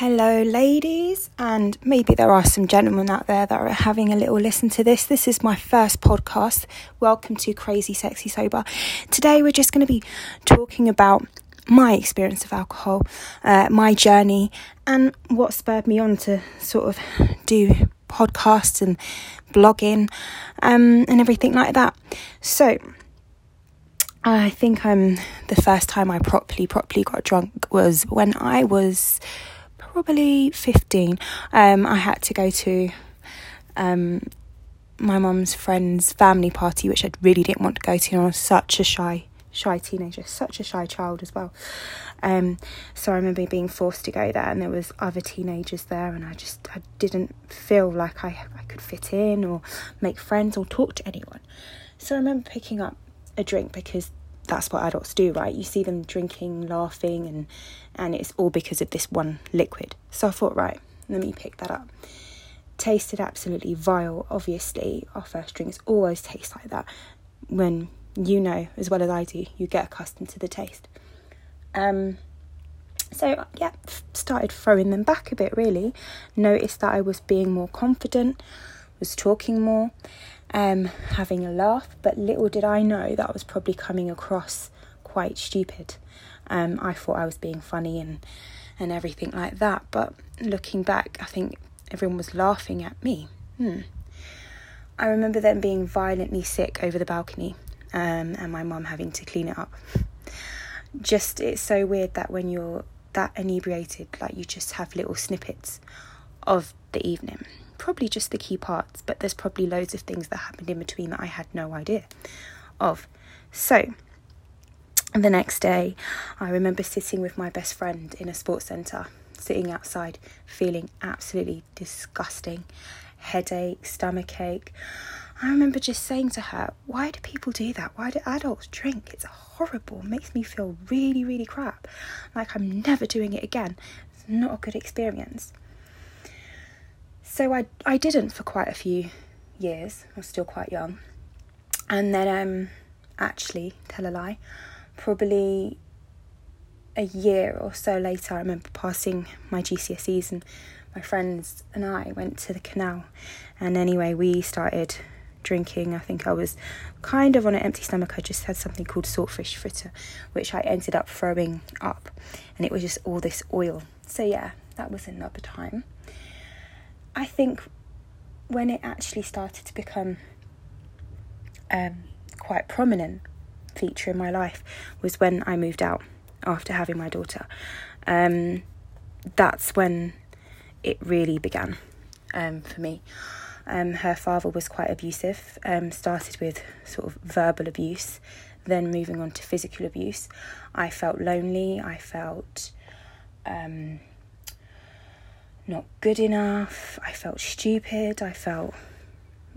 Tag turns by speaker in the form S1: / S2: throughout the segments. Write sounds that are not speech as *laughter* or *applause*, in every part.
S1: Hello, ladies, and maybe there are some gentlemen out there that are having a little listen to this. This is my first podcast. Welcome to Crazy Sexy Sober. Today, we're just going to be talking about my experience of alcohol, uh, my journey, and what spurred me on to sort of do podcasts and blogging um, and everything like that. So, I think I'm um, the first time I properly, properly got drunk was when I was probably 15, um, I had to go to um, my mum's friend's family party, which I really didn't want to go to. And I was such a shy, shy teenager, such a shy child as well. Um, so I remember being forced to go there, and there was other teenagers there, and I just I didn't feel like I I could fit in or make friends or talk to anyone. So I remember picking up a drink because that's what adults do, right? You see them drinking, laughing, and and it's all because of this one liquid. So I thought, right, let me pick that up. Tasted absolutely vile. Obviously, our first drinks always taste like that. When you know as well as I do, you get accustomed to the taste. Um, so yeah, started throwing them back a bit. Really, noticed that I was being more confident, was talking more, um, having a laugh, but little did I know that I was probably coming across quite stupid. Um, I thought I was being funny and and everything like that, but looking back, I think everyone was laughing at me. Hmm. I remember them being violently sick over the balcony, um, and my mum having to clean it up. Just it's so weird that when you're that inebriated, like you just have little snippets of the evening probably just the key parts, but there's probably loads of things that happened in between that I had no idea of. So, the next day, I remember sitting with my best friend in a sports centre, sitting outside, feeling absolutely disgusting headache, stomach ache. I remember just saying to her, Why do people do that? Why do adults drink? It's horrible. It makes me feel really, really crap. Like I'm never doing it again. It's not a good experience. So I I didn't for quite a few years. I was still quite young, and then um, actually tell a lie, probably a year or so later, I remember passing my GCSEs and my friends and I went to the canal, and anyway we started drinking. I think I was kind of on an empty stomach. I just had something called saltfish fritter, which I ended up throwing up, and it was just all this oil. So yeah, that was another time. I think when it actually started to become um, quite prominent feature in my life was when I moved out after having my daughter. Um, that's when it really began um, for me. Um, her father was quite abusive, um, started with sort of verbal abuse, then moving on to physical abuse. I felt lonely, I felt um, not good enough. I felt stupid. I felt,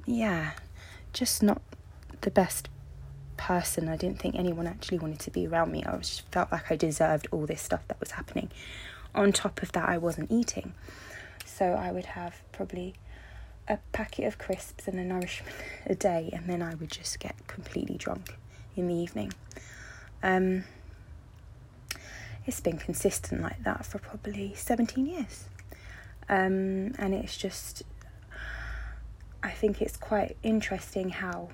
S1: yeah, just not the best person. I didn't think anyone actually wanted to be around me. I just felt like I deserved all this stuff that was happening. On top of that, I wasn't eating. So I would have probably a packet of crisps and a Nurishment *laughs* a day, and then I would just get completely drunk in the evening. Um, it's been consistent like that for probably 17 years. Um, and it's just, I think it's quite interesting how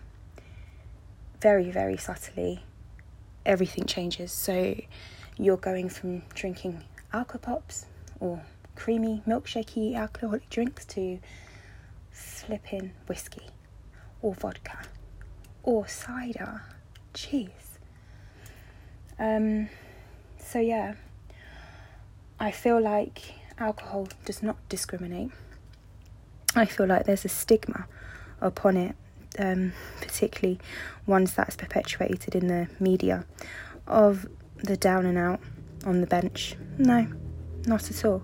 S1: very, very subtly everything changes. So you're going from drinking alcopops or creamy, milkshakey alcoholic drinks to flipping whiskey or vodka or cider. Jeez. Um, so yeah, I feel like alcohol does not discriminate. I feel like there's a stigma upon it, um, particularly ones that's perpetuated in the media of the down and out on the bench. No, not at all.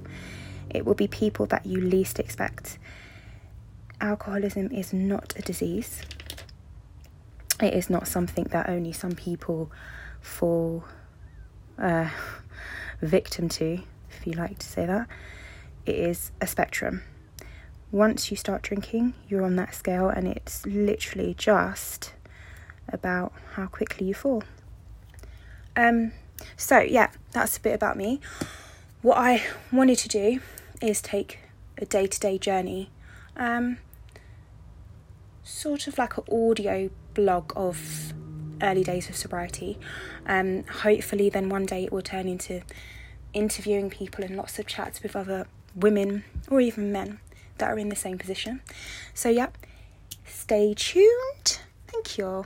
S1: It will be people that you least expect. Alcoholism is not a disease. It is not something that only some people fall uh, victim to you like to say that, it is a spectrum. Once you start drinking, you're on that scale, and it's literally just about how quickly you fall. Um, so, yeah, that's a bit about me. What I wanted to do is take a day to day journey, um, sort of like an audio blog of early days of sobriety. Um, hopefully, then one day it will turn into interviewing people and lots of chats with other women or even men that are in the same position. So, yeah, stay tuned. Thank you.